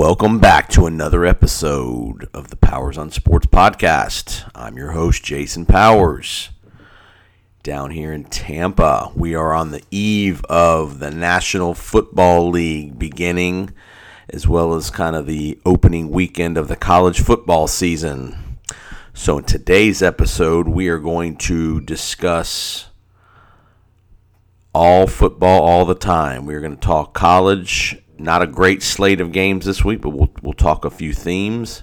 Welcome back to another episode of the Powers on Sports podcast. I'm your host, Jason Powers. Down here in Tampa, we are on the eve of the National Football League beginning, as well as kind of the opening weekend of the college football season. So, in today's episode, we are going to discuss all football all the time. We're going to talk college not a great slate of games this week, but we'll, we'll talk a few themes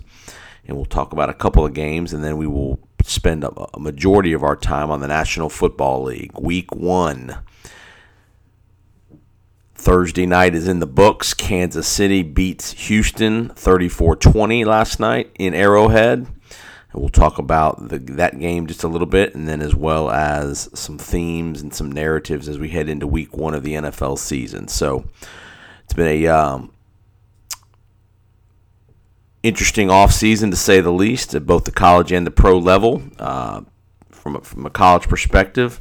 and we'll talk about a couple of games, and then we will spend a, a majority of our time on the National Football League. Week one. Thursday night is in the books. Kansas City beats Houston 34 20 last night in Arrowhead. And we'll talk about the, that game just a little bit, and then as well as some themes and some narratives as we head into week one of the NFL season. So, it's been a um, interesting offseason to say the least at both the college and the pro level. Uh, from a, from a college perspective,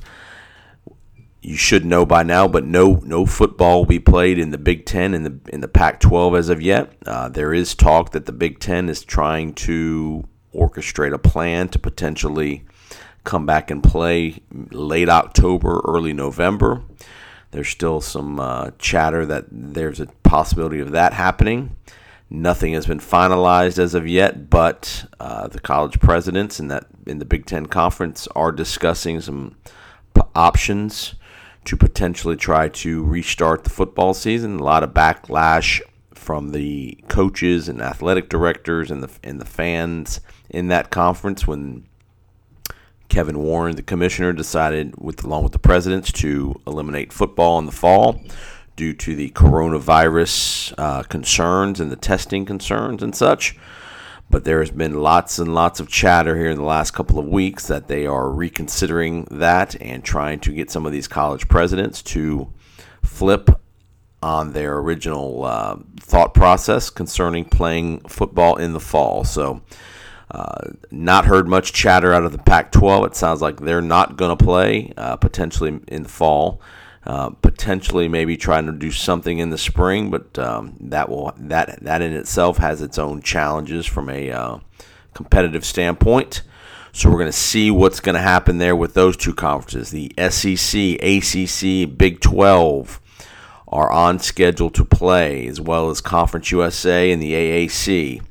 you should know by now, but no no football will be played in the Big Ten and the in the Pac-12 as of yet. Uh, there is talk that the Big Ten is trying to orchestrate a plan to potentially come back and play late October, early November. There's still some uh, chatter that there's a possibility of that happening. Nothing has been finalized as of yet, but uh, the college presidents in that in the Big Ten conference are discussing some p- options to potentially try to restart the football season. A lot of backlash from the coaches and athletic directors and the and the fans in that conference when Kevin Warren, the commissioner, decided, with along with the presidents, to eliminate football in the fall due to the coronavirus uh, concerns and the testing concerns and such. But there has been lots and lots of chatter here in the last couple of weeks that they are reconsidering that and trying to get some of these college presidents to flip on their original uh, thought process concerning playing football in the fall. So uh, not heard much chatter out of the Pac-12. It sounds like they're not going to play uh, potentially in the fall. Uh, potentially, maybe trying to do something in the spring, but um, that will that that in itself has its own challenges from a uh, competitive standpoint. So we're going to see what's going to happen there with those two conferences. The SEC, ACC, Big 12 are on schedule to play, as well as Conference USA and the AAC.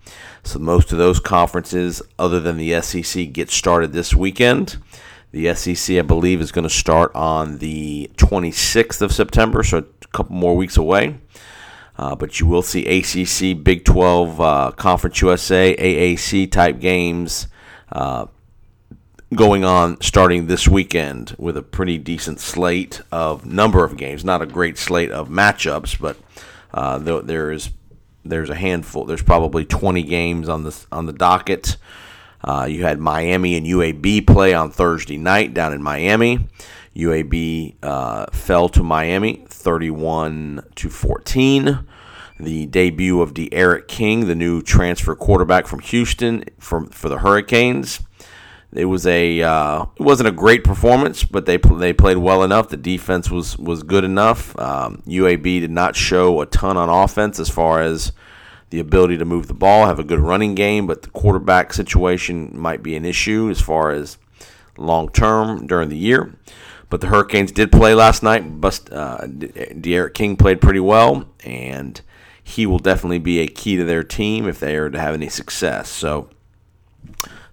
So most of those conferences, other than the SEC, get started this weekend. The SEC, I believe, is going to start on the 26th of September, so a couple more weeks away. Uh, but you will see ACC, Big 12, uh, Conference USA, AAC type games uh, going on starting this weekend with a pretty decent slate of number of games. Not a great slate of matchups, but uh, there is there's a handful. There's probably 20 games on the on the docket. Uh, you had Miami and UAB play on Thursday night down in Miami. UAB uh, fell to Miami 31 to 14. The debut of D'Eriq King, the new transfer quarterback from Houston, from for the Hurricanes. It was a uh, it wasn't a great performance, but they they played well enough. The defense was was good enough. Um, UAB did not show a ton on offense as far as the ability to move the ball, have a good running game, but the quarterback situation might be an issue as far as long term during the year. But the Hurricanes did play last night. Bust, uh, D'Eriq King played pretty well, and he will definitely be a key to their team if they are to have any success. So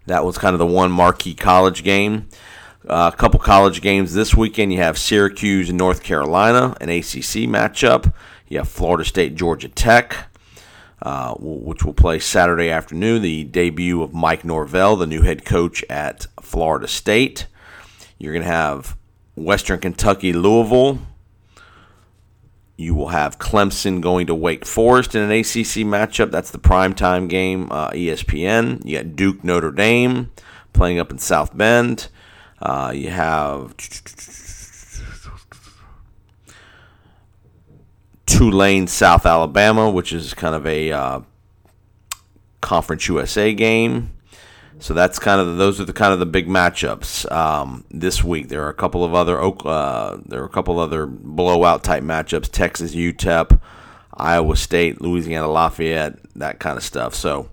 that was kind of the one marquee college game. Uh, a couple college games this weekend. You have Syracuse and North Carolina, an ACC matchup. You have Florida State, Georgia Tech, uh, which will play Saturday afternoon. The debut of Mike Norvell, the new head coach at Florida State. You're going to have Western Kentucky, Louisville, you will have Clemson going to Wake Forest in an ACC matchup. That's the primetime game, uh, ESPN. You got Duke Notre Dame playing up in South Bend. Uh, you have Tulane, South Alabama, which is kind of a uh, Conference USA game. So that's kind of those are the kind of the big matchups um, this week. There are a couple of other uh, there are a couple other blowout type matchups. Texas UTEP. Iowa State, Louisiana Lafayette, that kind of stuff. So,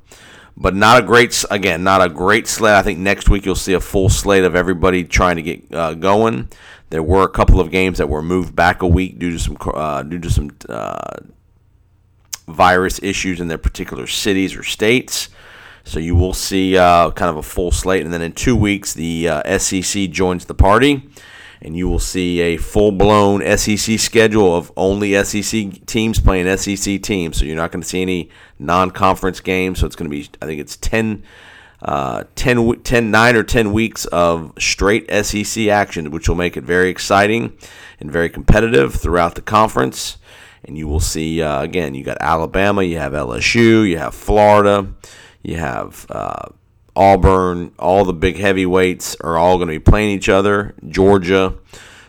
but not a great again, not a great slate. I think next week you'll see a full slate of everybody trying to get uh, going. There were a couple of games that were moved back a week due to some uh, due to some uh, virus issues in their particular cities or states. So you will see uh, kind of a full slate, and then in two weeks the uh, SEC joins the party and you will see a full blown SEC schedule of only SEC teams playing SEC teams. So you're not going to see any non conference games. So it's going to be, I think it's 10, uh, 10, 10, 9 or 10 weeks of straight SEC action, which will make it very exciting and very competitive throughout the conference. And you will see, uh, again, you got Alabama, you have LSU, you have Florida, you have uh, Auburn, all the big heavyweights are all going to be playing each other. Georgia.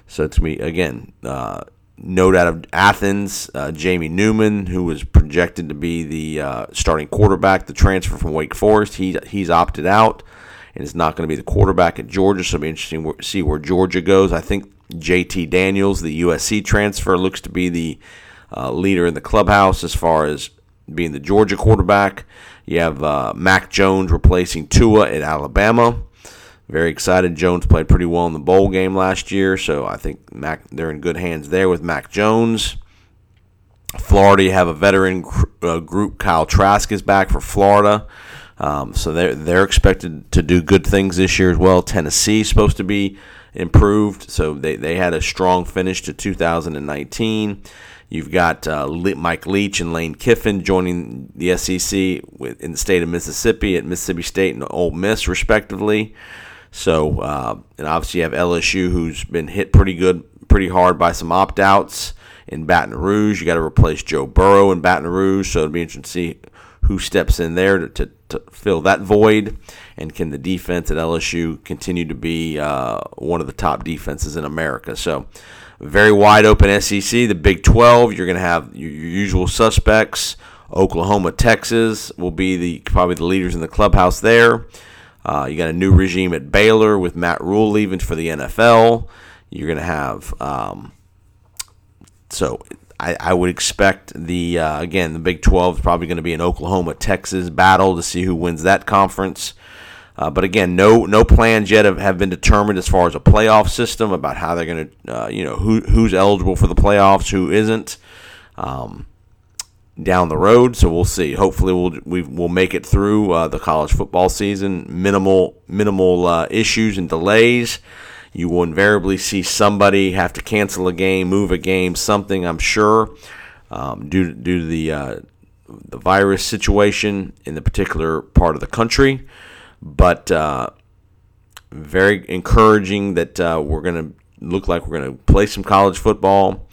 So it's me again. Uh, note out of Athens, uh, Jamie Newman, who was projected to be the uh, starting quarterback, the transfer from Wake Forest. He he's opted out and is not going to be the quarterback at Georgia. So it'll be interesting to see where Georgia goes. I think JT Daniels, the USC transfer, looks to be the uh, leader in the clubhouse as far as being the Georgia quarterback. You have uh, Mac Jones replacing Tua at Alabama. Very excited. Jones played pretty well in the bowl game last year, so I think Mac they're in good hands there with Mac Jones. Florida, have a veteran uh, group. Kyle Trask is back for Florida, um, so they're they're expected to do good things this year as well. Tennessee supposed to be improved, so they they had a strong finish to 2019. You've got uh, Mike Leach and Lane Kiffin joining the SEC in the state of Mississippi at Mississippi State and Ole Miss, respectively. So, uh, and obviously you have LSU, who's been hit pretty good, pretty hard by some opt outs in Baton Rouge. You got to replace Joe Burrow in Baton Rouge, so it'll be interesting to see who steps in there to, to, to fill that void, and can the defense at LSU continue to be uh, one of the top defenses in America? So, very wide open SEC. The Big 12, you're going to have your, usual suspects. Oklahoma, Texas will be the probably the leaders in the clubhouse there. Uh, you got a new regime at Baylor with Matt Rhule leaving for the NFL. You're going to have um, so I, I, would expect the uh, again the Big 12 is probably going to be an Oklahoma Texas battle to see who wins that conference. Uh, but again, no no plans yet have, have been determined as far as a playoff system about how they're going to, uh, you know, who who's eligible for the playoffs, who isn't, um, down the road. So we'll see. Hopefully, we'll we will make it through uh, the college football season. Minimal minimal uh, issues and delays. You will invariably see somebody have to cancel a game, move a game, something. I'm sure um, due due to the uh, the virus situation in the particular part of the country but uh, very encouraging that uh, we're going to look like we're going to play some college football.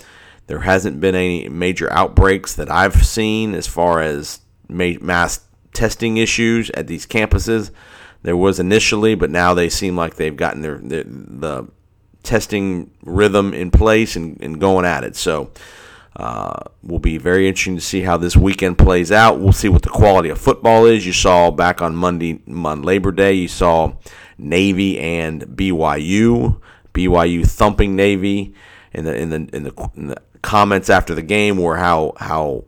There hasn't been any major outbreaks that I've seen as far as mass testing issues at these campuses. There was initially, but now they seem like they've gotten their, their the testing rhythm in place and, and going at it. So uh, will be very interesting to see how this weekend plays out. We'll see what the quality of football is. You saw back on Monday, on Labor Day, you saw Navy and BYU. BYU thumping Navy. In the in the in the, in the comments after the game were how how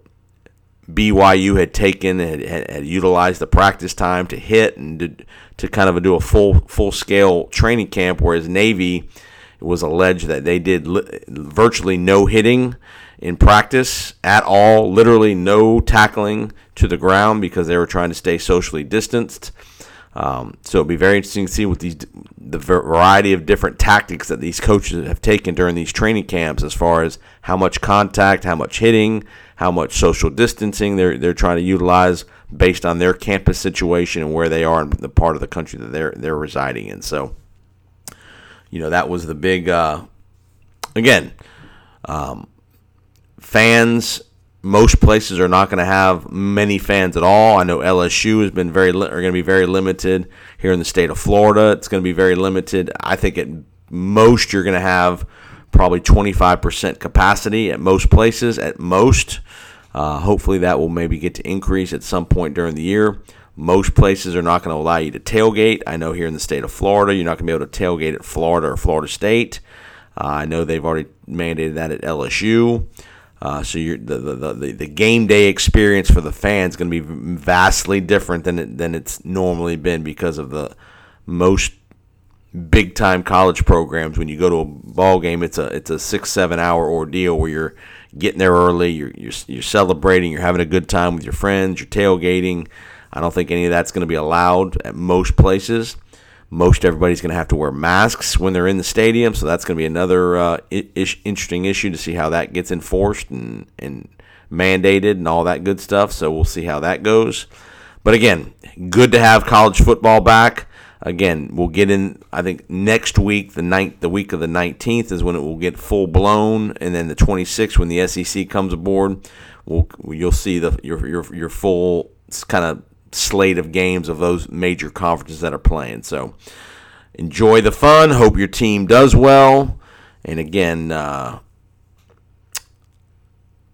BYU had taken had, had, had, utilized the practice time to hit and to, to kind of do a full full scale training camp, whereas Navy was alleged that they did li- virtually no hitting in practice at all, literally no tackling to the ground because they were trying to stay socially distanced. Um, so it'll be very interesting to see what these the variety of different tactics that these coaches have taken during these training camps, as far as how much contact, how much hitting, how much social distancing they're they're trying to utilize based on their campus situation and where they are in the part of the country that they're they're residing in. So, you know, that was the big. Uh, again, um, fans most places are not going to have many fans at all. I know LSU has been very li- are going to be very limited here in the state of Florida. It's going to be very limited. I think at most you're going to have probably 25% capacity at most places. At most, uh, hopefully that will maybe get to increase at some point during the year. Most places are not going to allow you to tailgate. I know here in the state of Florida, you're not going to be able to tailgate at Florida or Florida State. Uh, I know they've already mandated that at LSU. Uh, so the, the, the, the game day experience for the fans is going to be vastly different than it, than it's normally been because of the most big time college programs. When you go to a ball game, it's a it's a six seven hour ordeal where you're getting there early, you're, you're you're celebrating, you're having a good time with your friends, you're tailgating. I don't think any of that's going to be allowed at most places. Most everybody's going to have to wear masks when they're in the stadium, so that's going to be another uh, ish, interesting issue to see how that gets enforced and, and mandated and all that good stuff. So we'll see how that goes. But again, good to have college football back. Again, we'll get in. I think next week, the ninth, the week of the nineteenth, is when it will get full blown, and then the twenty sixth, when the SEC comes aboard, we'll you'll see the your your your full kind of slate of games of those major conferences that are playing. So enjoy the fun. Hope your team does well. And again, uh,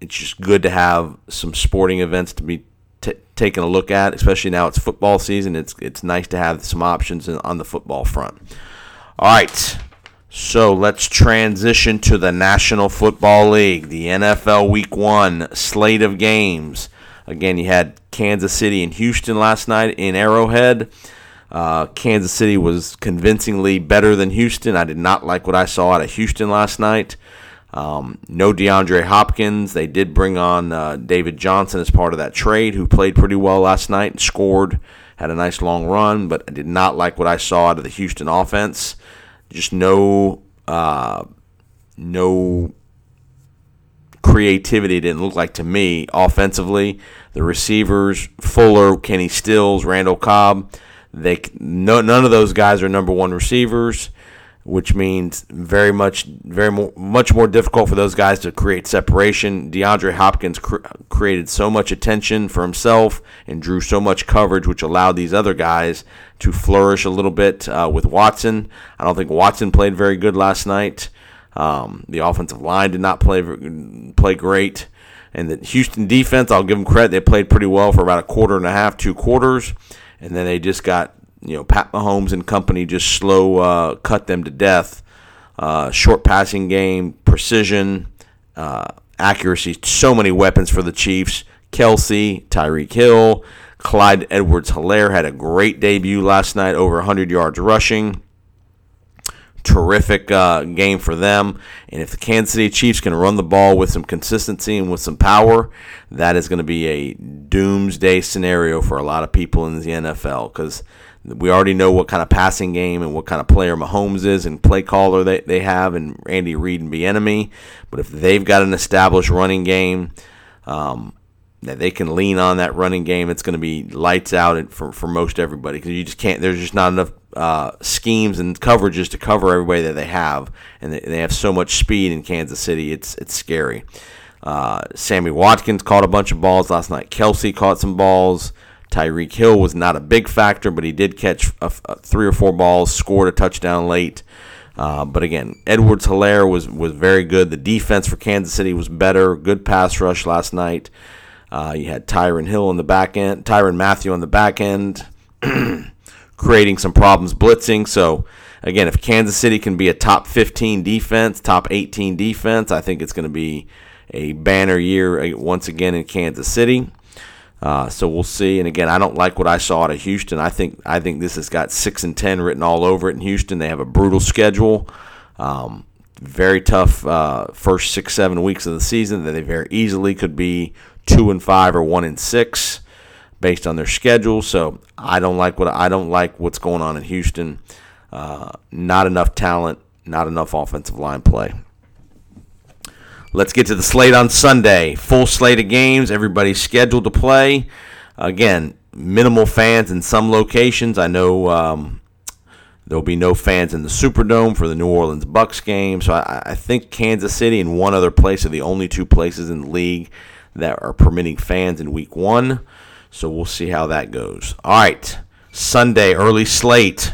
it's just good to have some sporting events to be t- taking a look at, especially now it's football season. It's it's nice to have some options on the football front. All right. So let's transition to the National Football League, the NFL Week 1 slate of games. Again, you had Kansas City and Houston last night in Arrowhead. Uh, Kansas City was convincingly better than Houston. I did not like what I saw out of Houston last night. Um, no DeAndre Hopkins. They did bring on uh, David Johnson as part of that trade, who played pretty well last night and scored, had a nice long run, but I did not like what I saw out of the Houston offense. Just no, uh, no creativity didn't look like to me offensively. The receivers, Fuller, Kenny Stills, Randall Cobb, they no, none of those guys are number one receivers, which means very much very more, much more difficult for those guys to create separation. DeAndre Hopkins cr- created so much attention for himself and drew so much coverage, which allowed these other guys to flourish a little bit uh, with Watson. I don't think Watson played very good last night. Um, the offensive line did not play play great, and the Houston defense, I'll give them credit, they played pretty well for about a quarter and a half, two quarters, and then they just got you know Pat Mahomes and company just slow uh, cut them to death. Uh, short passing game, precision, uh, accuracy, so many weapons for the Chiefs. Kelce, Tyreek Hill, Clyde Edwards Helaire had a great debut last night, over 100 yards rushing terrific uh, game for them. And if the Kansas City Chiefs can run the ball with some consistency and with some power, that is going to be a doomsday scenario for a lot of people in the NFL because we already know what kind of passing game and what kind of player Mahomes is and play caller they, they have and Andy Reid and Bieniemy. But if they've got an established running game, um, that they can lean on that running game, it's going to be lights out for, for most everybody because you just can't. There's just not enough uh, schemes and coverages to cover everybody that they have, and they, they have so much speed in Kansas City. It's it's scary. Uh, Sammy Watkins caught a bunch of balls last night. Kelce caught some balls. Tyreek Hill was not a big factor, but he did catch a, a three or four balls, scored a touchdown late. Uh, but again, Edwards Helaire was, was very good. The defense for Kansas City was better. Good pass rush last night. Uh, you had Tyron Hill on the back end, Tyrann Mathieu on the back end, creating some problems blitzing. So, again, if Kansas City can be a top 15 defense, top 18 defense, I think it's going to be a banner year uh, once again in Kansas City. Uh, so we'll see. And again, I don't like what I saw out of Houston. I think I think this has got six and ten written all over it in Houston. They have a brutal schedule. Um, very tough uh, first six seven weeks of the season that they very easily could be two and five or one and six based on their schedule. So I don't like what I don't like what's going on in Houston. Uh, not enough talent, not enough offensive line play. Let's get to the slate on Sunday. Full slate of games. Everybody's scheduled to play. Again, minimal fans in some locations. I know um, there'll be no fans in the Superdome for the New Orleans Bucs game. So I, I think Kansas City and one other place are the only two places in the league that are permitting fans in week one. So we'll see how that goes. All right. Sunday, early slate.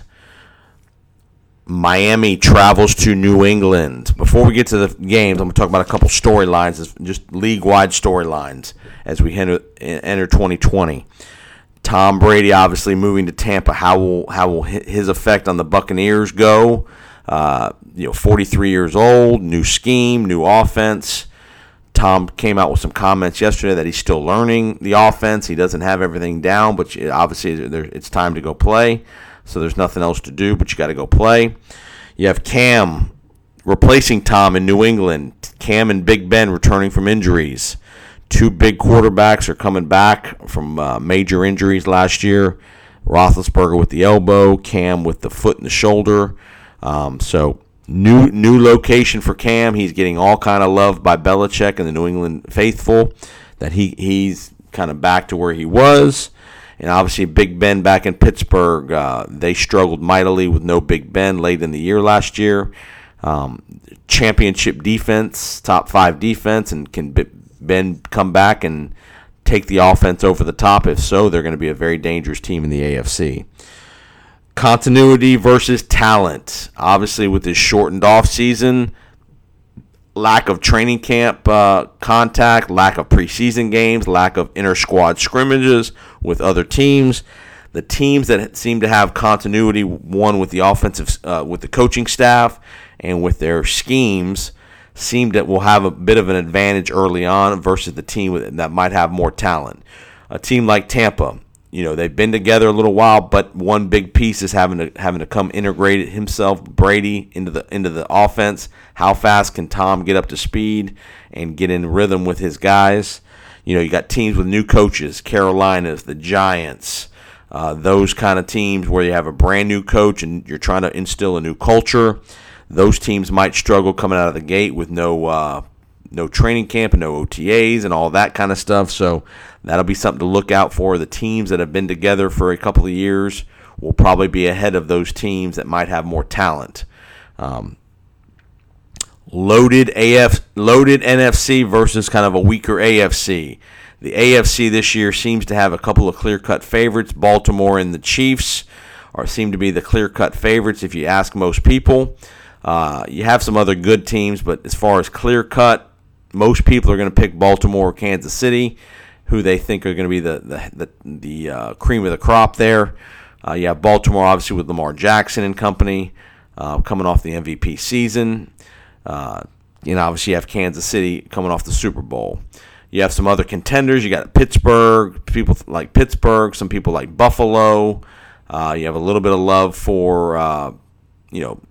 Miami travels to New England. Before we get to the games, I'm going to talk about a couple storylines, just league wide storylines as we enter, enter 2020. Tom Brady obviously moving to Tampa. How will how will his effect on the Buccaneers go? Uh, you know, 43 years old, new scheme, new offense. Tom came out with some comments yesterday that he's still learning the offense. He doesn't have everything down, but obviously it's time to go play. So there's nothing else to do, but you got to go play. You have Cam replacing Tom in New England. Cam and Big Ben returning from injuries. Two big quarterbacks are coming back from uh, major injuries last year. Roethlisberger with the elbow, Cam with the foot and the shoulder. Um, so new new location for Cam. He's getting all kind of love by Belichick and the New England faithful. That he he's kind of back to where he was. And obviously, Big Ben back in Pittsburgh, uh, they struggled mightily with no Big Ben late in the year last year. Um, championship defense, top five defense, and can Ben come back and take the offense over the top? If so, they're going to be a very dangerous team in the AFC. Continuity versus talent. Obviously, with this shortened off season, lack of training camp uh, contact, lack of preseason games, lack of inter squad scrimmages with other teams. The teams that seem to have continuity, one with the offensive, uh, with the coaching staff, and with their schemes, seem that will have a bit of an advantage early on versus the team that might have more talent. A team like Tampa, you know they've been together a little while, but one big piece is having to having to come integrate himself, Brady, into the into the offense. How fast can Tom get up to speed and get in rhythm with his guys? You know, you got teams with new coaches, Carolinas, the Giants, uh, those kind of teams where you have a brand new coach and you're trying to instill a new culture. Those teams might struggle coming out of the gate with no uh, no training camp and no OTAs and all that kind of stuff. So that'll be something to look out for. The teams that have been together for a couple of years will probably be ahead of those teams that might have more talent. Um, loaded AF, loaded NFC versus kind of a weaker AFC. The AFC this year seems to have a couple of clear-cut favorites. Baltimore and the Chiefs are seem to be the clear-cut favorites if you ask most people. Uh, you have some other good teams, but as far as clear-cut, most people are going to pick Baltimore or Kansas City, who they think are going to be the the the, the uh, cream of the crop there. Uh, you have Baltimore, obviously, with Lamar Jackson and company uh, coming off the MVP season. Uh, you know, obviously, you have Kansas City coming off the Super Bowl. You have some other contenders. You got Pittsburgh, people like Pittsburgh, some people like Buffalo. Uh, you have a little bit of love for, uh, you know,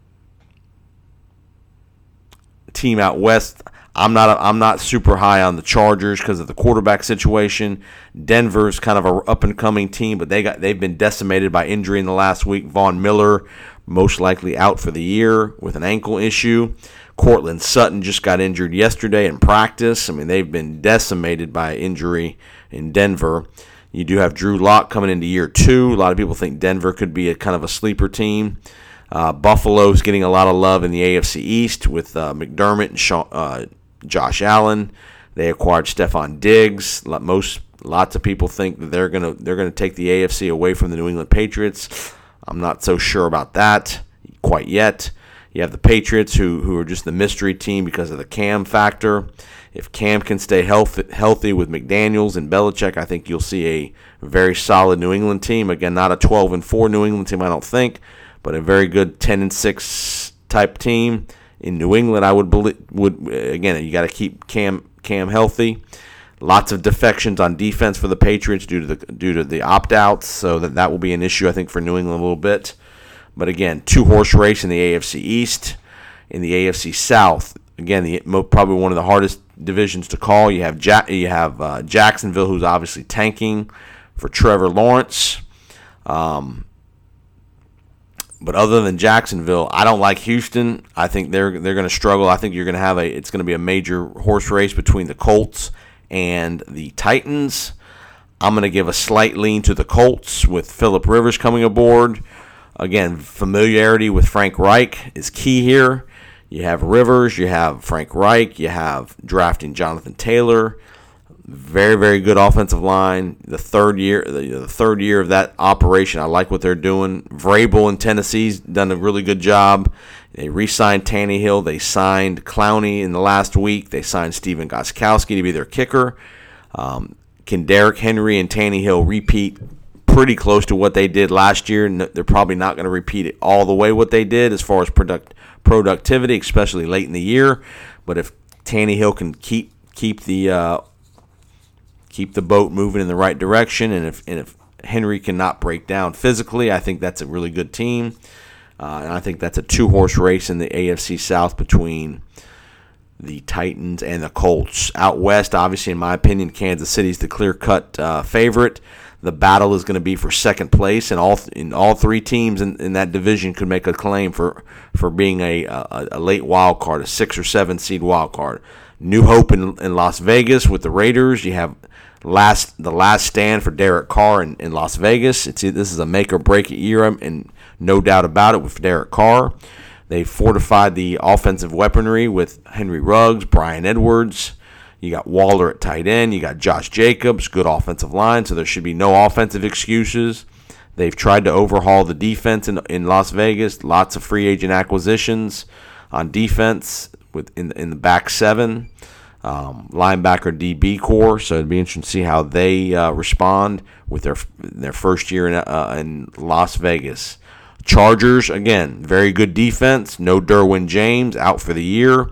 team out west. I'm not I'm not super high on the Chargers because of the quarterback situation. Denver's kind of a up and coming team, but they got they've been decimated by injury in the last week. Von Miller most likely out for the year with an ankle issue. Courtland Sutton just got injured yesterday in practice. I mean, they've been decimated by injury in Denver. You do have Drew Lock coming into year two. A lot of people think Denver could be a kind of a sleeper team. Uh, Buffalo's getting a lot of love in the AFC East with uh, McDermott and Sean, uh, Josh Allen. They acquired Stefon Diggs. Most lots of people think that they're gonna they're gonna take the AFC away from the New England Patriots. I'm not so sure about that quite yet. You have the Patriots who who are just the mystery team because of the Cam factor. If Cam can stay healthy, healthy with McDaniels and Belichick, I think you'll see a very solid New England team. Again, not a 12 and 4 New England team, I don't think, but a very good 10 and 6 type team in New England, I would believe would again you got to keep Cam Cam healthy. Lots of defections on defense for the Patriots due to the due to the opt outs, so that that will be an issue I think for New England a little bit. But again, two horse race in the AFC East, in the AFC South. Again, the probably one of the hardest divisions to call. You have you have uh, Jacksonville, who's obviously tanking for Trevor Lawrence. Um, but other than Jacksonville, I don't like Houston. I think they're they're going to struggle. I think you're going to have a it's going to be a major horse race between the Colts and the Titans. I'm going to give a slight lean to the Colts with Philip Rivers coming aboard. Again, familiarity with Frank Reich is key here. You have Rivers, you have Frank Reich, you have drafting Jonathan Taylor. Very, very good offensive line. The third year, the, third year of that operation, I like what they're doing. Vrabel in Tennessee's done a really good job. They re-signed Tannehill. They signed Clowney in the last week. They signed Stephen Gostkowski to be their kicker. Um, can Derrick Henry and Tannehill repeat pretty close to what they did last year? They're probably not going to repeat it all the way what they did as far as product productivity, especially late in the year. But if Tannehill can keep keep the uh, keep the boat moving in the right direction. And if and if Henry cannot break down physically, I think that's a really good team. Uh, and I think that's a two horse race in the AFC South between the Titans and the Colts. Out west, obviously, in my opinion, Kansas City's the clear cut uh, favorite. The battle is going to be for second place, and all in all three teams in, in that division could make a claim for for being a, a, a late wild card, a six or seven seed wild card. New hope in, in Las Vegas with the Raiders. You have last the last stand for Derek Carr in, in Las Vegas. It's this is a make or break year, and no doubt about it with Derek Carr. They fortified the offensive weaponry with Henry Ruggs, Bryan Edwards. You got Waller at tight end. You got Josh Jacobs, good offensive line, so there should be no offensive excuses. They've tried to overhaul the defense in, in Las Vegas. Lots of free agent acquisitions on defense with in, in the back seven um, linebacker DB core. So it'd be interesting to see how they uh, respond with their their first year in, uh, in Las Vegas. Chargers again, very good defense. No Derwin James out for the year,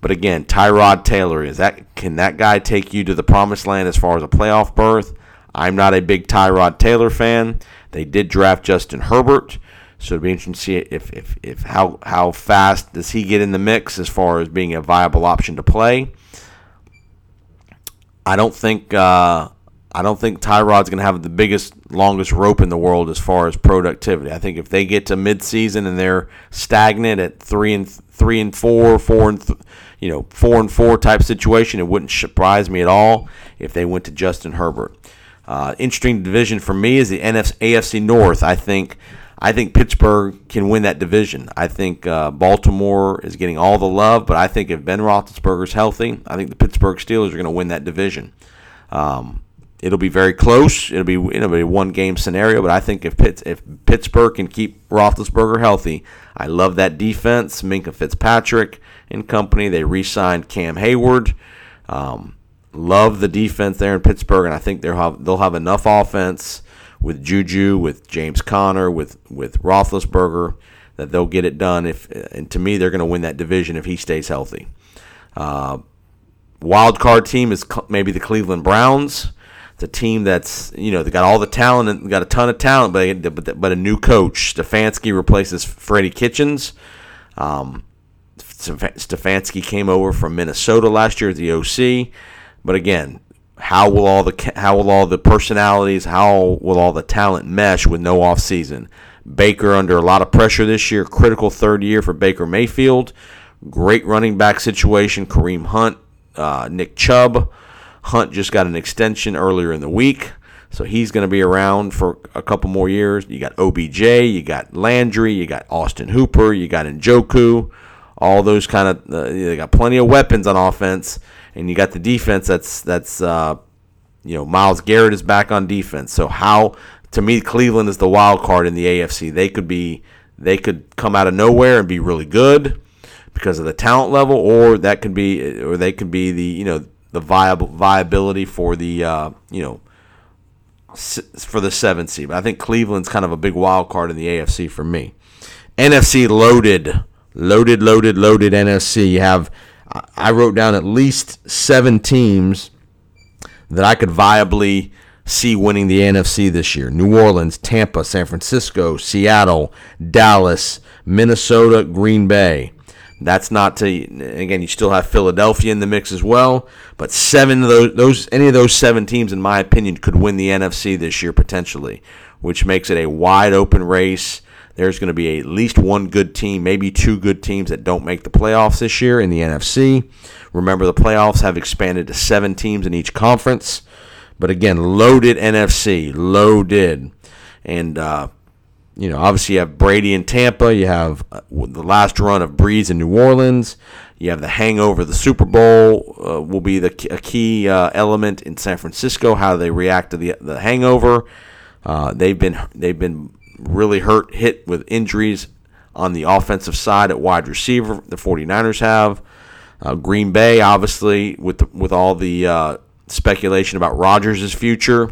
but again, Tyrod Taylor is that can that guy take you to the promised land as far as a playoff berth? I'm not a big Tyrod Taylor fan. They did draft Justin Herbert. So it'd be interesting to see if, if, if how how fast does he get in the mix as far as being a viable option to play. I don't think uh, I don't think Tyrod's going to have the biggest, longest rope in the world as far as productivity. I think if they get to midseason and they're stagnant at three and three and four, four and th- you know four and four type situation, it wouldn't surprise me at all if they went to Justin Herbert. Uh, interesting division for me is the NFC, AFC North. I think I think Pittsburgh can win that division. I think uh, Baltimore is getting all the love, but I think if Ben Roethlisberger's healthy, I think the Pittsburgh Steelers are going to win that division. Um, it'll be very close. It'll be it'll a one game scenario, but I think if Pitts, if Pittsburgh can keep Roethlisberger healthy, I love that defense. Minkah Fitzpatrick and company. They re-signed Cam Hayward. Um, love the defense there in Pittsburgh, and I think they'll have they'll have enough offense with Juju, with James Conner, with with Roethlisberger, that they'll get it done. If and to me, they're going to win that division if he stays healthy. Uh, wild card team is maybe the Cleveland Browns. It's a team that's you know they got all the talent and got a ton of talent, but but, but a new coach. Stefanski replaces Freddie Kitchens. Um, Stefanski came over from Minnesota last year as the OC, but again, how will all the how will all the personalities, how will all the talent mesh with no off season? Baker under a lot of pressure this year, critical third year for Baker Mayfield. Great running back situation, Kareem Hunt, uh, Nick Chubb. Hunt just got an extension earlier in the week, so he's going to be around for a couple more years. You got OBJ, you got Landry, you got Austin Hooper, you got Njoku, all those kind of. Uh, they got plenty of weapons on offense and you got the defense that's that's uh, you know Myles Garrett is back on defense. So how to me Cleveland is the wild card in the AFC. They could be they could come out of nowhere and be really good because of the talent level, or that could be or they could be the you know the viable viability for the uh, you know for the seventh seed. But I think Cleveland's kind of a big wild card in the AFC for me. NFC loaded, loaded, loaded, loaded NFC. You have I wrote down at least seven teams that I could viably see winning the NFC this year New Orleans, Tampa, San Francisco, Seattle, Dallas, Minnesota, Green Bay. That's not to again. You still have Philadelphia in the mix as well, but seven of those, those any of those seven teams, in my opinion, could win the NFC this year potentially, which makes it a wide open race there's going to be at least one good team, maybe two good teams that don't make the playoffs this year in the NFC. Remember, the playoffs have expanded to seven teams in each conference. But again, loaded NFC, loaded. And, uh, you know, obviously you have Brady in Tampa. You have uh, the last run of Brees in New Orleans. You have the hangover. The Super Bowl uh, will be the a key uh, element in San Francisco. How they react to the the hangover. Uh, they've been they've been really hurt, hit with injuries on the offensive side at wide receiver. The 49ers have. Uh, Green Bay, obviously, with the, with all the uh, speculation about Rodgers' future.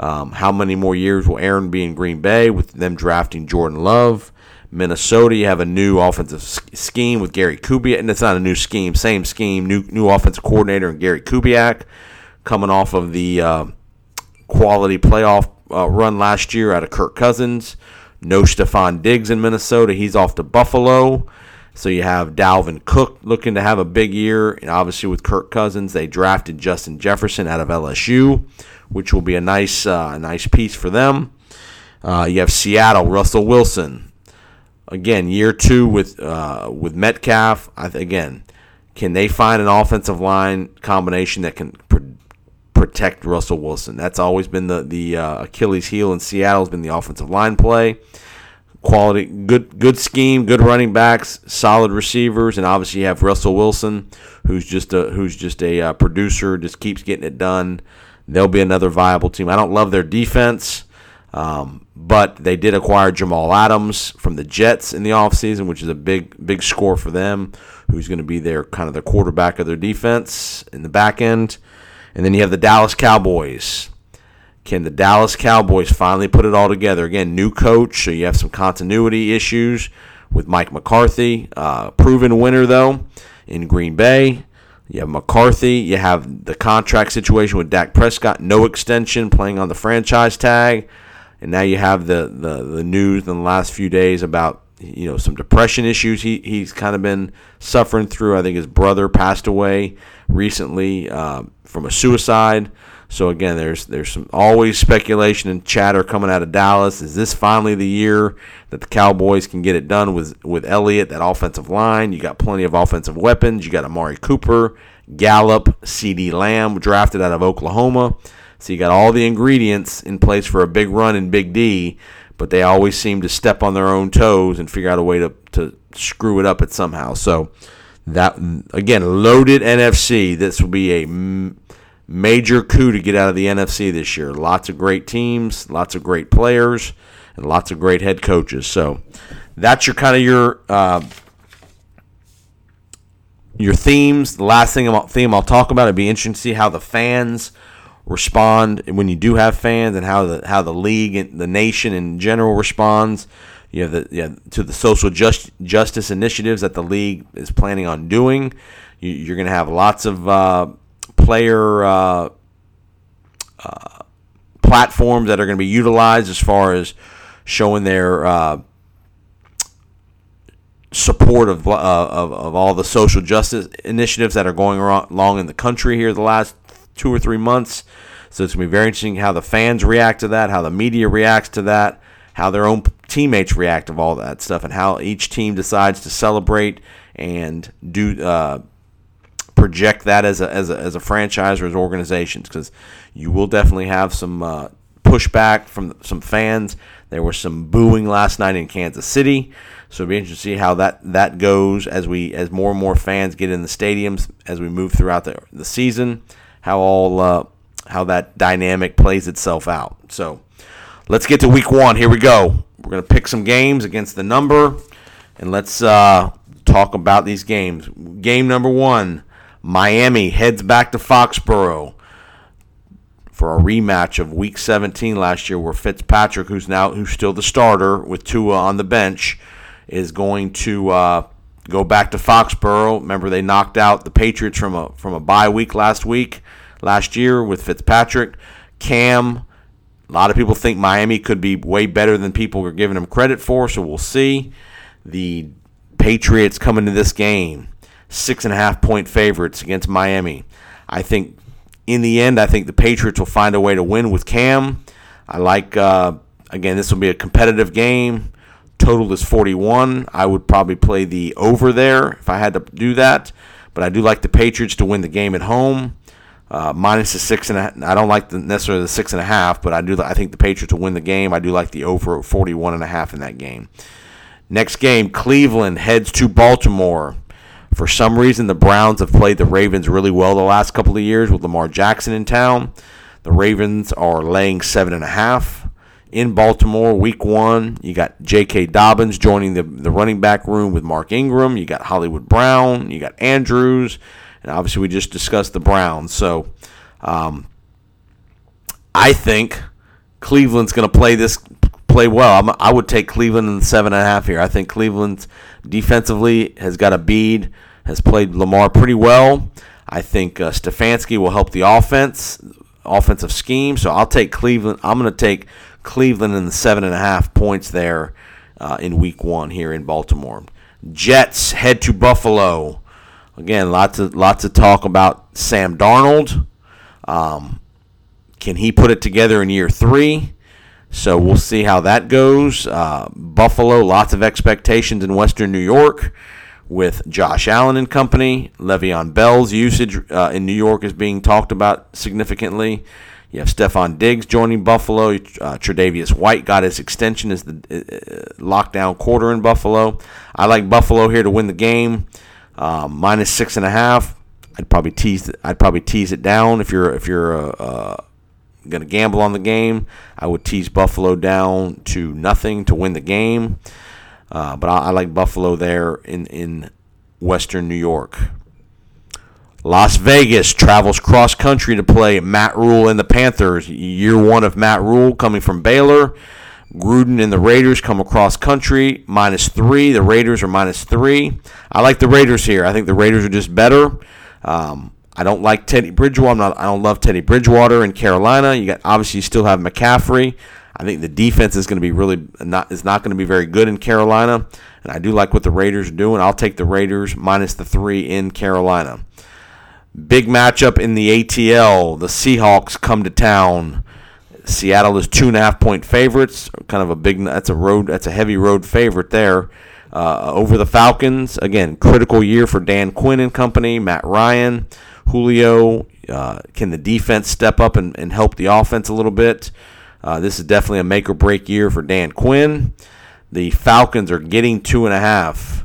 Um, how many more years will Aaron be in Green Bay with them drafting Jordan Love? Minnesota, you have a new offensive scheme with Gary Kubiak, and it's not a new scheme, same scheme, new new offensive coordinator and Gary Kubiak, coming off of the uh, quality playoff uh, run last year out of Kirk Cousins. No Stefon Diggs in Minnesota, he's off to Buffalo. So you have Dalvin Cook looking to have a big year, and obviously with Kirk Cousins, they drafted Justin Jefferson out of LSU, which will be a nice, uh, nice piece for them. Uh, you have Seattle, Russell Wilson, again, year two with uh, with Metcalf. Th- again, can they find an offensive line combination that can protect Russell Wilson? That's always been the the uh, Achilles heel in Seattle has been the offensive line play. Quality, good good scheme, good running backs, solid receivers, and obviously you have Russell Wilson, who's just a who's just a uh, producer, just keeps getting it done. They'll be another viable team. I don't love their defense. Um, but they did acquire Jamal Adams from the Jets in the offseason, which is a big, big score for them, who's going to be their kind of the quarterback of their defense in the back end. And then you have the Dallas Cowboys. Can the Dallas Cowboys finally put it all together? Again, new coach, so you have some continuity issues with Mike McCarthy. Uh, proven winner, though, in Green Bay. You have McCarthy. You have the contract situation with Dak Prescott, no extension, playing on the franchise tag and now you have the, the, the news in the last few days about you know some depression issues he, he's kind of been suffering through. I think his brother passed away recently uh, from a suicide. So again, there's there's some always speculation and chatter coming out of Dallas. Is this finally the year that the Cowboys can get it done with with Elliott, that offensive line? You got plenty of offensive weapons. You got Amari Cooper, Gallup, CeeDee Lamb, drafted out of Oklahoma. So you got all the ingredients in place for a big run in Big D, but they always seem to step on their own toes and figure out a way to, to screw it up at somehow. So that again, loaded NFC. This will be a major coup to get out of the NFC this year. Lots of great teams, lots of great players, and lots of great head coaches. So that's your kind of your uh, your themes. The last thing I'm, theme I'll talk about. It'd be interesting to see how the fans respond when you do have fans and how the how the league and the nation in general responds. You have the yeah, to the social just, justice initiatives that the league is planning on doing. You, are going to have lots of uh, player uh, uh, platforms that are going to be utilized as far as showing their uh, support of, uh, of, of all the social justice initiatives that are going along in the country here the last two or three months. So it's going to be very interesting how the fans react to that, how the media reacts to that, how their own teammates react to all that stuff, and how each team decides to celebrate and do uh, project that as a, as a, as a franchise or as organizations. Because you will definitely have some uh, pushback from some fans. There was some booing last night in Kansas City. So it'll be interesting to see how that, that goes as we as more and more fans get in the stadiums as we move throughout the, the season how all uh, how that dynamic plays itself out. So let's get to week one. Here we go. We're gonna pick some games against the number, and let's uh, talk about these games. Game number one: Miami heads back to Foxborough for a rematch of Week 17 last year, where Fitzpatrick, who's now who's still the starter with Tua on the bench, is going to uh, go back to Foxborough. Remember, they knocked out the Patriots from a from a bye week last week, last year with Fitzpatrick. Cam, a lot of people think Miami could be way better than people are giving them credit for, so we'll see. The Patriots come into this game six and a half point favorites against Miami. I think in the end, I think the Patriots will find a way to win with Cam. I like uh, again, this will be a competitive game. Total is 41. I would probably play the over there if I had to do that. But I do like the Patriots to win the game at home. Uh, minus the six and a half. I don't like the, necessarily the six and a half, but I do. I think the Patriots will win the game. I do like the over 41 and a half in that game. Next game, Cleveland heads to Baltimore. For some reason, the Browns have played the Ravens really well the last couple of years with Lamar Jackson in town. The Ravens are laying seven and a half in Baltimore, week one. You got J.K. Dobbins joining the, the running back room with Mark Ingram. You got Hollywood Brown. You got Andrews. And obviously, we just discussed the Browns. So um, I think Cleveland's going to play this play well. I'm, i would take Cleveland in the seven and a half here. I think Cleveland defensively has got a bead, has played Lamar pretty well. I think uh, Stefanski will help the offense, offensive scheme. So I'll take Cleveland. I'm going to take Cleveland in the seven and a half points there uh, in Week One here in Baltimore. Jets head to Buffalo. Again, lots of lots of talk about Sam Darnold. Um, can he put it together in year three? So we'll see how that goes. Uh, Buffalo, lots of expectations in Western New York with Josh Allen and company. Le'Veon Bell's usage uh, in New York is being talked about significantly. You have Stefon Diggs joining Buffalo. Uh, Tre'Davious White got his extension as the uh, lockdown quarter in Buffalo. I like Buffalo here to win the game, um, minus six and a half. I'd probably tease. I'd probably tease it down if you're if you're uh, uh to gamble on the game. I would tease Buffalo down to nothing to win the game. Uh, but I, I, like Buffalo there in, in Western New York. Las Vegas travels cross country to play Matt Rhule and the Panthers. Year one of Matt Rhule coming from Baylor. Gruden and the Raiders come across country, minus three. The Raiders are minus three. I like the Raiders here. I think the Raiders are just better. Um, I don't like Teddy Bridgewater. Not. I don't love Teddy Bridgewater in Carolina. You got obviously you still have McCaffrey. I think the defense is going to be really not is not going to be very good in Carolina, and I do like what the Raiders are doing. I'll take the Raiders minus the three in Carolina. Big matchup in the ATL. The Seahawks come to town. Seattle is two and a half point favorites. Kind of a big. That's a road. That's a heavy road favorite there. Uh, over the Falcons. Again, critical year for Dan Quinn and company. Matt Ryan, Julio. Uh, can the defense step up and, and help the offense a little bit? Uh, this is definitely a make or break year for Dan Quinn. The Falcons are getting two and a half.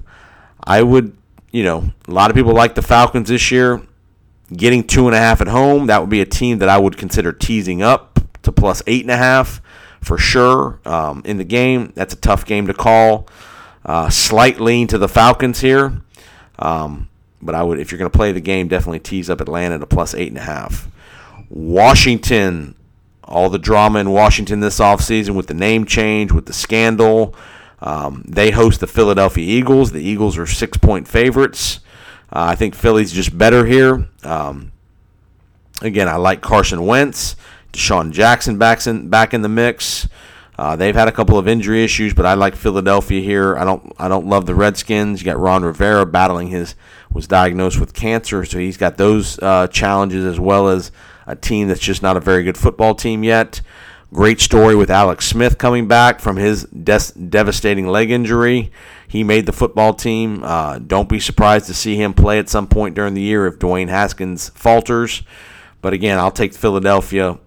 I would, you know, a lot of people like the Falcons this year. Getting two and a half at home, that would be a team that I would consider teasing up to plus eight and a half for sure um, in the game. That's a tough game to call. Uh, slight lean to the Falcons here. Um, but I would, if you're going to play the game, definitely tease up Atlanta to plus eight and a half. Washington all the drama in Washington this offseason with the name change, with the scandal. Um, they host the Philadelphia Eagles. The Eagles are six point favorites. Uh, I think Philly's just better here. Um, again, I like Carson Wentz. DeSean Jackson back in, back in the mix. Uh, they've had a couple of injury issues, but I like Philadelphia here. I don't I don't love the Redskins. You got Ron Rivera battling his was diagnosed with cancer, so he's got those uh, challenges as well as a team that's just not a very good football team yet. Great story with Alex Smith coming back from his des- devastating leg injury. He made the football team. Uh, don't be surprised to see him play at some point during the year if Dwayne Haskins falters. But again, I'll take Philadelphia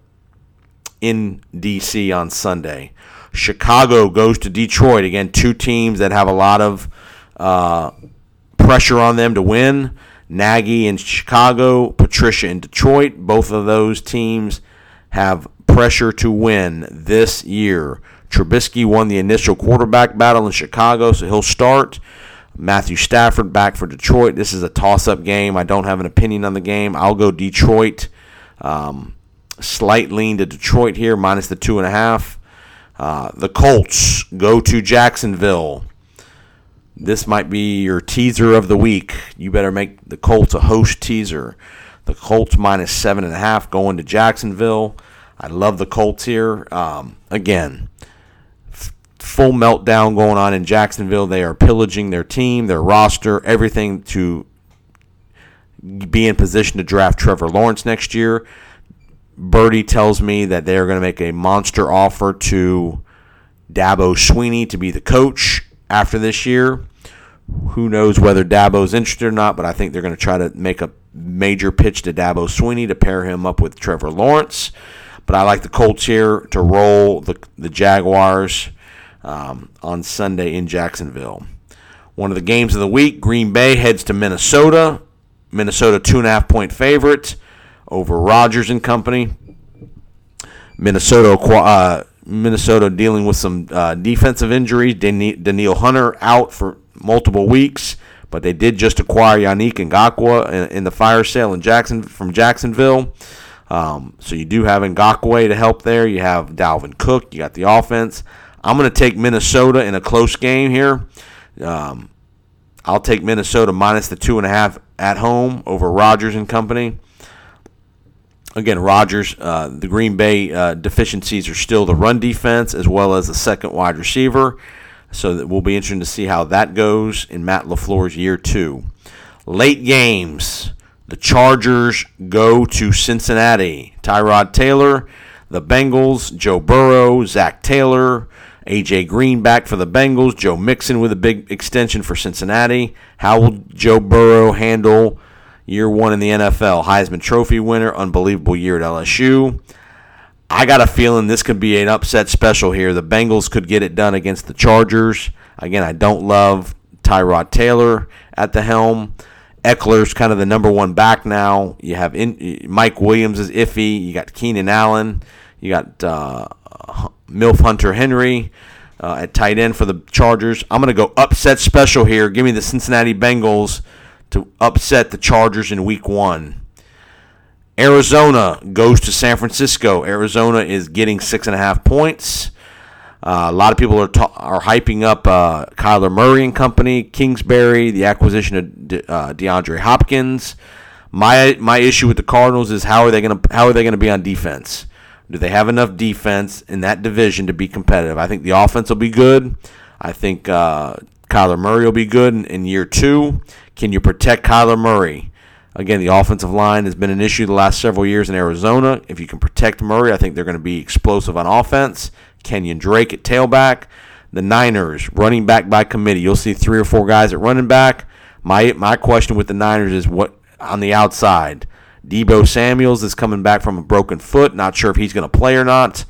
in D.C. on Sunday. Chicago goes to Detroit. Again, two teams that have a lot of uh, pressure on them to win. Nagy in Chicago, Patricia in Detroit. Both of those teams have pressure to win this year. Trubisky won the initial quarterback battle in Chicago, so he'll start. Matthew Stafford back for Detroit. This is a toss up game. I don't have an opinion on the game. I'll go Detroit. Um, slight lean to Detroit here, minus the two and a half. Uh, the Colts go to Jacksonville this might be your teaser of the week. You better make the Colts a host teaser. The Colts minus seven and a half going to Jacksonville. I love the Colts here. Um, again, f- full meltdown going on in Jacksonville. They are pillaging their team, their roster, everything to be in position to draft Trevor Lawrence next year. Birdie tells me that they're going to make a monster offer to Dabo Swinney to be the coach after this year. Who knows whether Dabo is interested or not, but I think they're going to try to make a major pitch to Dabo Swinney to pair him up with Trevor Lawrence. But I like the Colts here to roll the, the Jaguars um, on Sunday in Jacksonville. One of the games of the week, Green Bay heads to Minnesota. Minnesota two and a half point favorite over Rodgers and company. Minnesota uh, Minnesota dealing with some uh, defensive injuries. Danielle Hunter out for multiple weeks, but they did just acquire Yannick Ngakoue in, in the fire sale in Jackson from Jacksonville. Um, so you do have Ngakoue to help there. You have Dalvin Cook. You got the offense. I'm going to take Minnesota in a close game here. Um, I'll take Minnesota minus the two and a half at home over Rodgers and company. Again, Rodgers, uh, the Green Bay uh, deficiencies are still the run defense as well as the second wide receiver. So that will be interesting to see how that goes in Matt LaFleur's year two. Late games, the Chargers go to Cincinnati. Tyrod Taylor, the Bengals, Joe Burrow, Zac Taylor, AJ Green back for the Bengals, Joe Mixon with a big extension for Cincinnati. How will Joe Burrow handle year one in the NFL? Heisman Trophy winner, unbelievable year at LSU. I got a feeling this could be an upset special here. The Bengals could get it done against the Chargers. Again, I don't love Tyrod Taylor at the helm. Ekeler's kind of the number one back now. You have in, Mike Williams is iffy. You got Keenan Allen. You got uh, Milf Hunter Henry uh, at tight end for the Chargers. I'm going to go upset special here. Give me the Cincinnati Bengals to upset the Chargers in Week One. Arizona goes to San Francisco. Arizona is getting six and a half points. Uh, a lot of people are ta- are hyping up uh, Kyler Murray and company, Kingsbury, the acquisition of De- uh, DeAndre Hopkins. My my issue with the Cardinals is how are they going to how are they going to be on defense? Do they have enough defense in that division to be competitive? I think the offense will be good. I think uh, Kyler Murray will be good in, in year two. Can you protect Kyler Murray? Again, the offensive line has been an issue the last several years in Arizona. If you can protect Murray, I think they're going to be explosive on offense. Kenyon Drake at tailback. The Niners, running back by committee. You'll see three or four guys at running back. My my question with the Niners is what on the outside. Deebo Samuels is coming back from a broken foot. Not sure if he's going to play or not.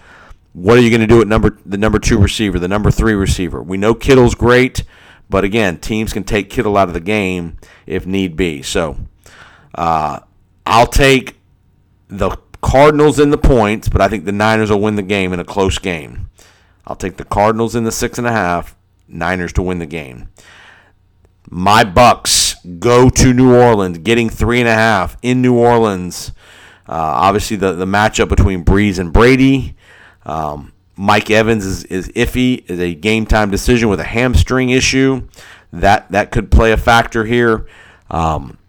What are you going to do at number the number two receiver, the number three receiver? We know Kittle's great, but again, teams can take Kittle out of the game if need be. So uh, I'll take the Cardinals in the points, but I think the Niners will win the game in a close game. I'll take the Cardinals in the six and a half, Niners to win the game. My Bucs go to New Orleans, getting three and a half in New Orleans. Uh, obviously, the, the matchup between Brees and Brady. Um, Mike Evans is, is iffy, is a game time decision with a hamstring issue. That that could play a factor here. Um,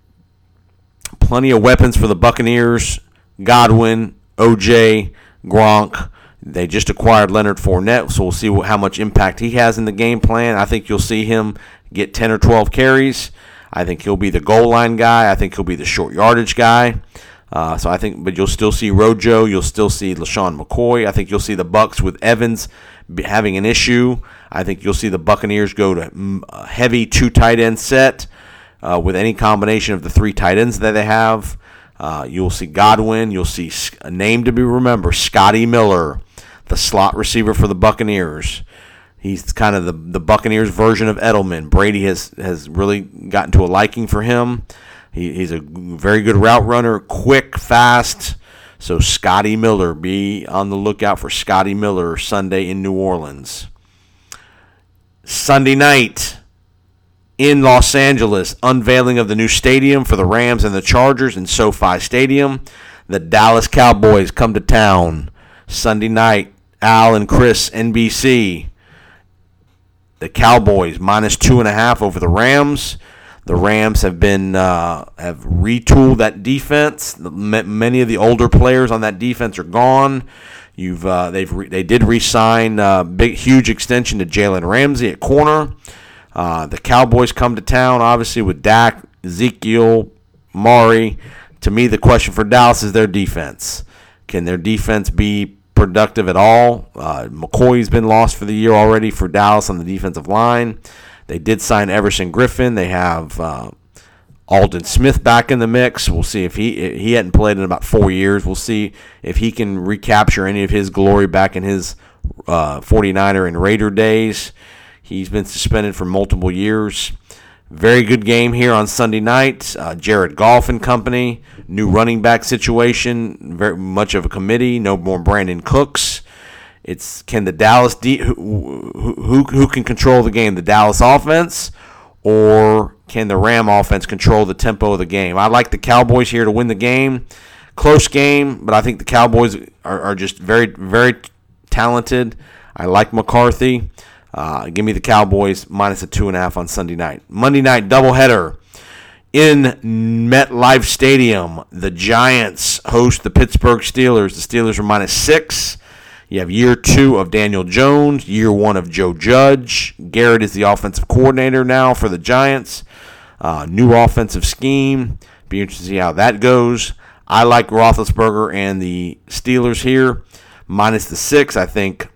plenty of weapons for the Buccaneers. Godwin, OJ, Gronk. They just acquired Leonard Fournette, so we'll see how much impact he has in the game plan. I think you'll see him get 10 or 12 carries. I think he'll be the goal line guy. I think he'll be the short yardage guy. Uh, so I think, but you'll still see Rojo. You'll still see LeSean McCoy. I think you'll see the Bucs with Evans having an issue. I think you'll see the Buccaneers go to mm, a heavy two tight end set uh, with any combination of the three tight ends that they have. Uh, you'll see Godwin. You'll see a name to be remembered, Scotty Miller, the slot receiver for the Buccaneers. He's kind of the, the Buccaneers version of Edelman. Brady has, has really gotten to a liking for him. He, he's a very good route runner, quick, fast. So Scotty Miller, be on the lookout for Scotty Miller Sunday in New Orleans. Sunday night, in Los Angeles, unveiling of the new stadium for the Rams and the Chargers in SoFi Stadium. The Dallas Cowboys come to town Sunday night. Al and Chris, NBC. The Cowboys minus two and a half over the Rams. The Rams have been uh, have retooled that defense. Many of the older players on that defense are gone. You've uh, they've re- they did re-sign uh, big huge extension to Jalen Ramsey at corner. Uh, the Cowboys come to town, obviously, with Dak, Ezekiel, Mari. To me, the question for Dallas is their defense. Can their defense be productive at all? Uh, McCoy's been lost for the year already for Dallas on the defensive line. They did sign Everson Griffen. They have uh, Aldon Smith back in the mix. We'll see if he he hadn't played in about four years. We'll see if he can recapture any of his glory back in his uh, 49er and Raider days. He's been suspended for multiple years. Very good game here on Sunday night. Uh, Jared Goff and company. New running back situation. Very much of a committee. No more Brandin Cooks. It's can the Dallas who, who who can control the game? The Dallas offense, or can the Ram offense control the tempo of the game? I like the Cowboys here to win the game. Close game, but I think the Cowboys are, are just very very talented. I like McCarthy. Uh, give me the Cowboys minus a two and a half on Sunday night. Monday night doubleheader in MetLife Stadium. The Giants host the Pittsburgh Steelers. The Steelers are minus six. You have year two of Daniel Jones, year one of Joe Judge. Garrett is the offensive coordinator now for the Giants. Uh, new offensive scheme. Be interested to see how that goes. I like Roethlisberger and the Steelers here, minus the six. I think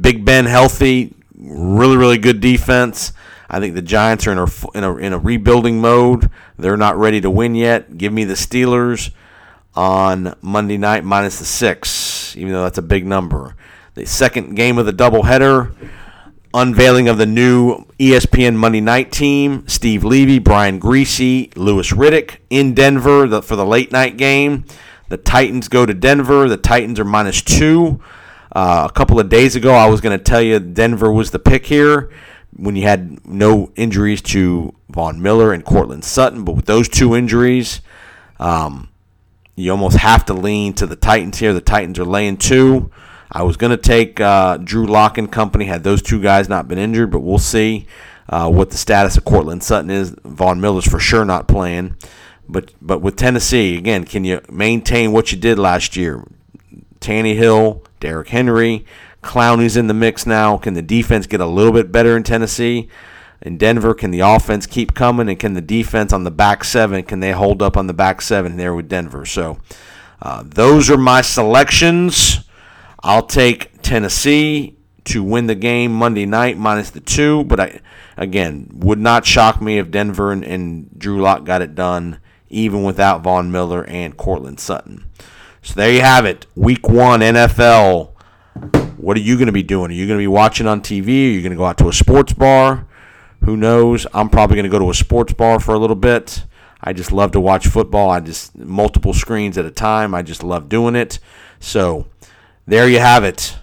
Big Ben healthy, really really good defense. I think the Giants are in a, in a in a rebuilding mode. They're not ready to win yet. Give me the Steelers on Monday night minus the six, even though that's a big number. The second game of the doubleheader, unveiling of the new ESPN Monday night team: Steve Levy, Brian Griese, Louis Riddick in Denver for the late night game. The Titans go to Denver. The Titans are minus two. Uh, a couple of days ago, I was going to tell you Denver was the pick here when you had no injuries to Von Miller and Courtland Sutton, but with those two injuries, um, you almost have to lean to the Titans here. The Titans are laying two. I was going to take uh, Drew Lock and company had those two guys not been injured, but we'll see uh, what the status of Courtland Sutton is. Von Miller's for sure not playing. But but with Tennessee, again, can you maintain what you did last year? Tannehill, Derrick Henry, Clowney's in the mix now. Can the defense get a little bit better in Tennessee? In Denver, can the offense keep coming, and can the defense on the back seven can they hold up on the back seven there with Denver? So uh, those are my selections. I'll take Tennessee to win the game Monday night minus the two, but I again would not shock me if Denver and, and Drew Lock got it done even without Von Miller and Courtland Sutton. So there you have it. Week one NFL. What are you going to be doing? Are you going to be watching on TV? Are you going to go out to a sports bar? Who knows? I'm probably going to go to a sports bar for a little bit. I just love to watch football. I just multiple screens at a time. I just love doing it. So there you have it.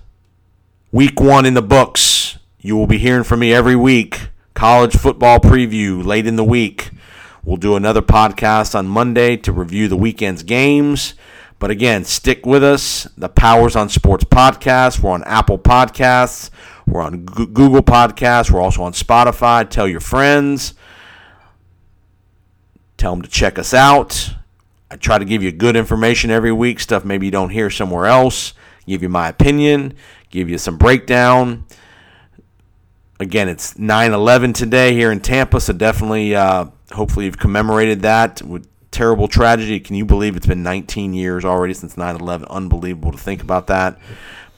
Week one in the books. You will be hearing from me every week. College football preview late in the week. We'll do another podcast on Monday to review the weekend's games. But again, stick with us. The Powers on Sports podcast. We're on Apple Podcasts. We're on Google Podcasts. We're also on Spotify. Tell your friends. Tell them to check us out. I try to give you good information every week, stuff maybe you don't hear somewhere else. Give you my opinion, give you some breakdown. Again, it's 9 11 today here in Tampa, so definitely, uh, hopefully, you've commemorated that with terrible tragedy. Can you believe it's been 19 years already since 9/11? Unbelievable to think about that.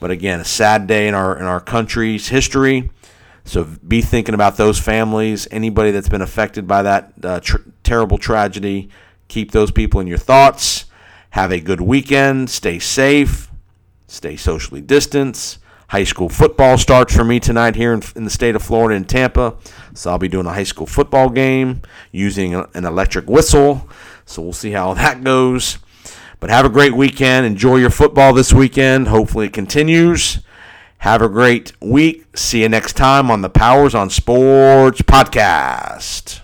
But again, a sad day in our in our country's history. So be thinking about those families, anybody that's been affected by that uh, tr- terrible tragedy. Keep those people in your thoughts. Have a good weekend. Stay safe. Stay socially distanced. High school football starts for me tonight here in, in, the state of Florida in Tampa. So I'll be doing a high school football game using a, an electric whistle. So we'll see how that goes. But have a great weekend. Enjoy your football this weekend. Hopefully it continues. Have a great week. See you next time on the Powers on Sports podcast.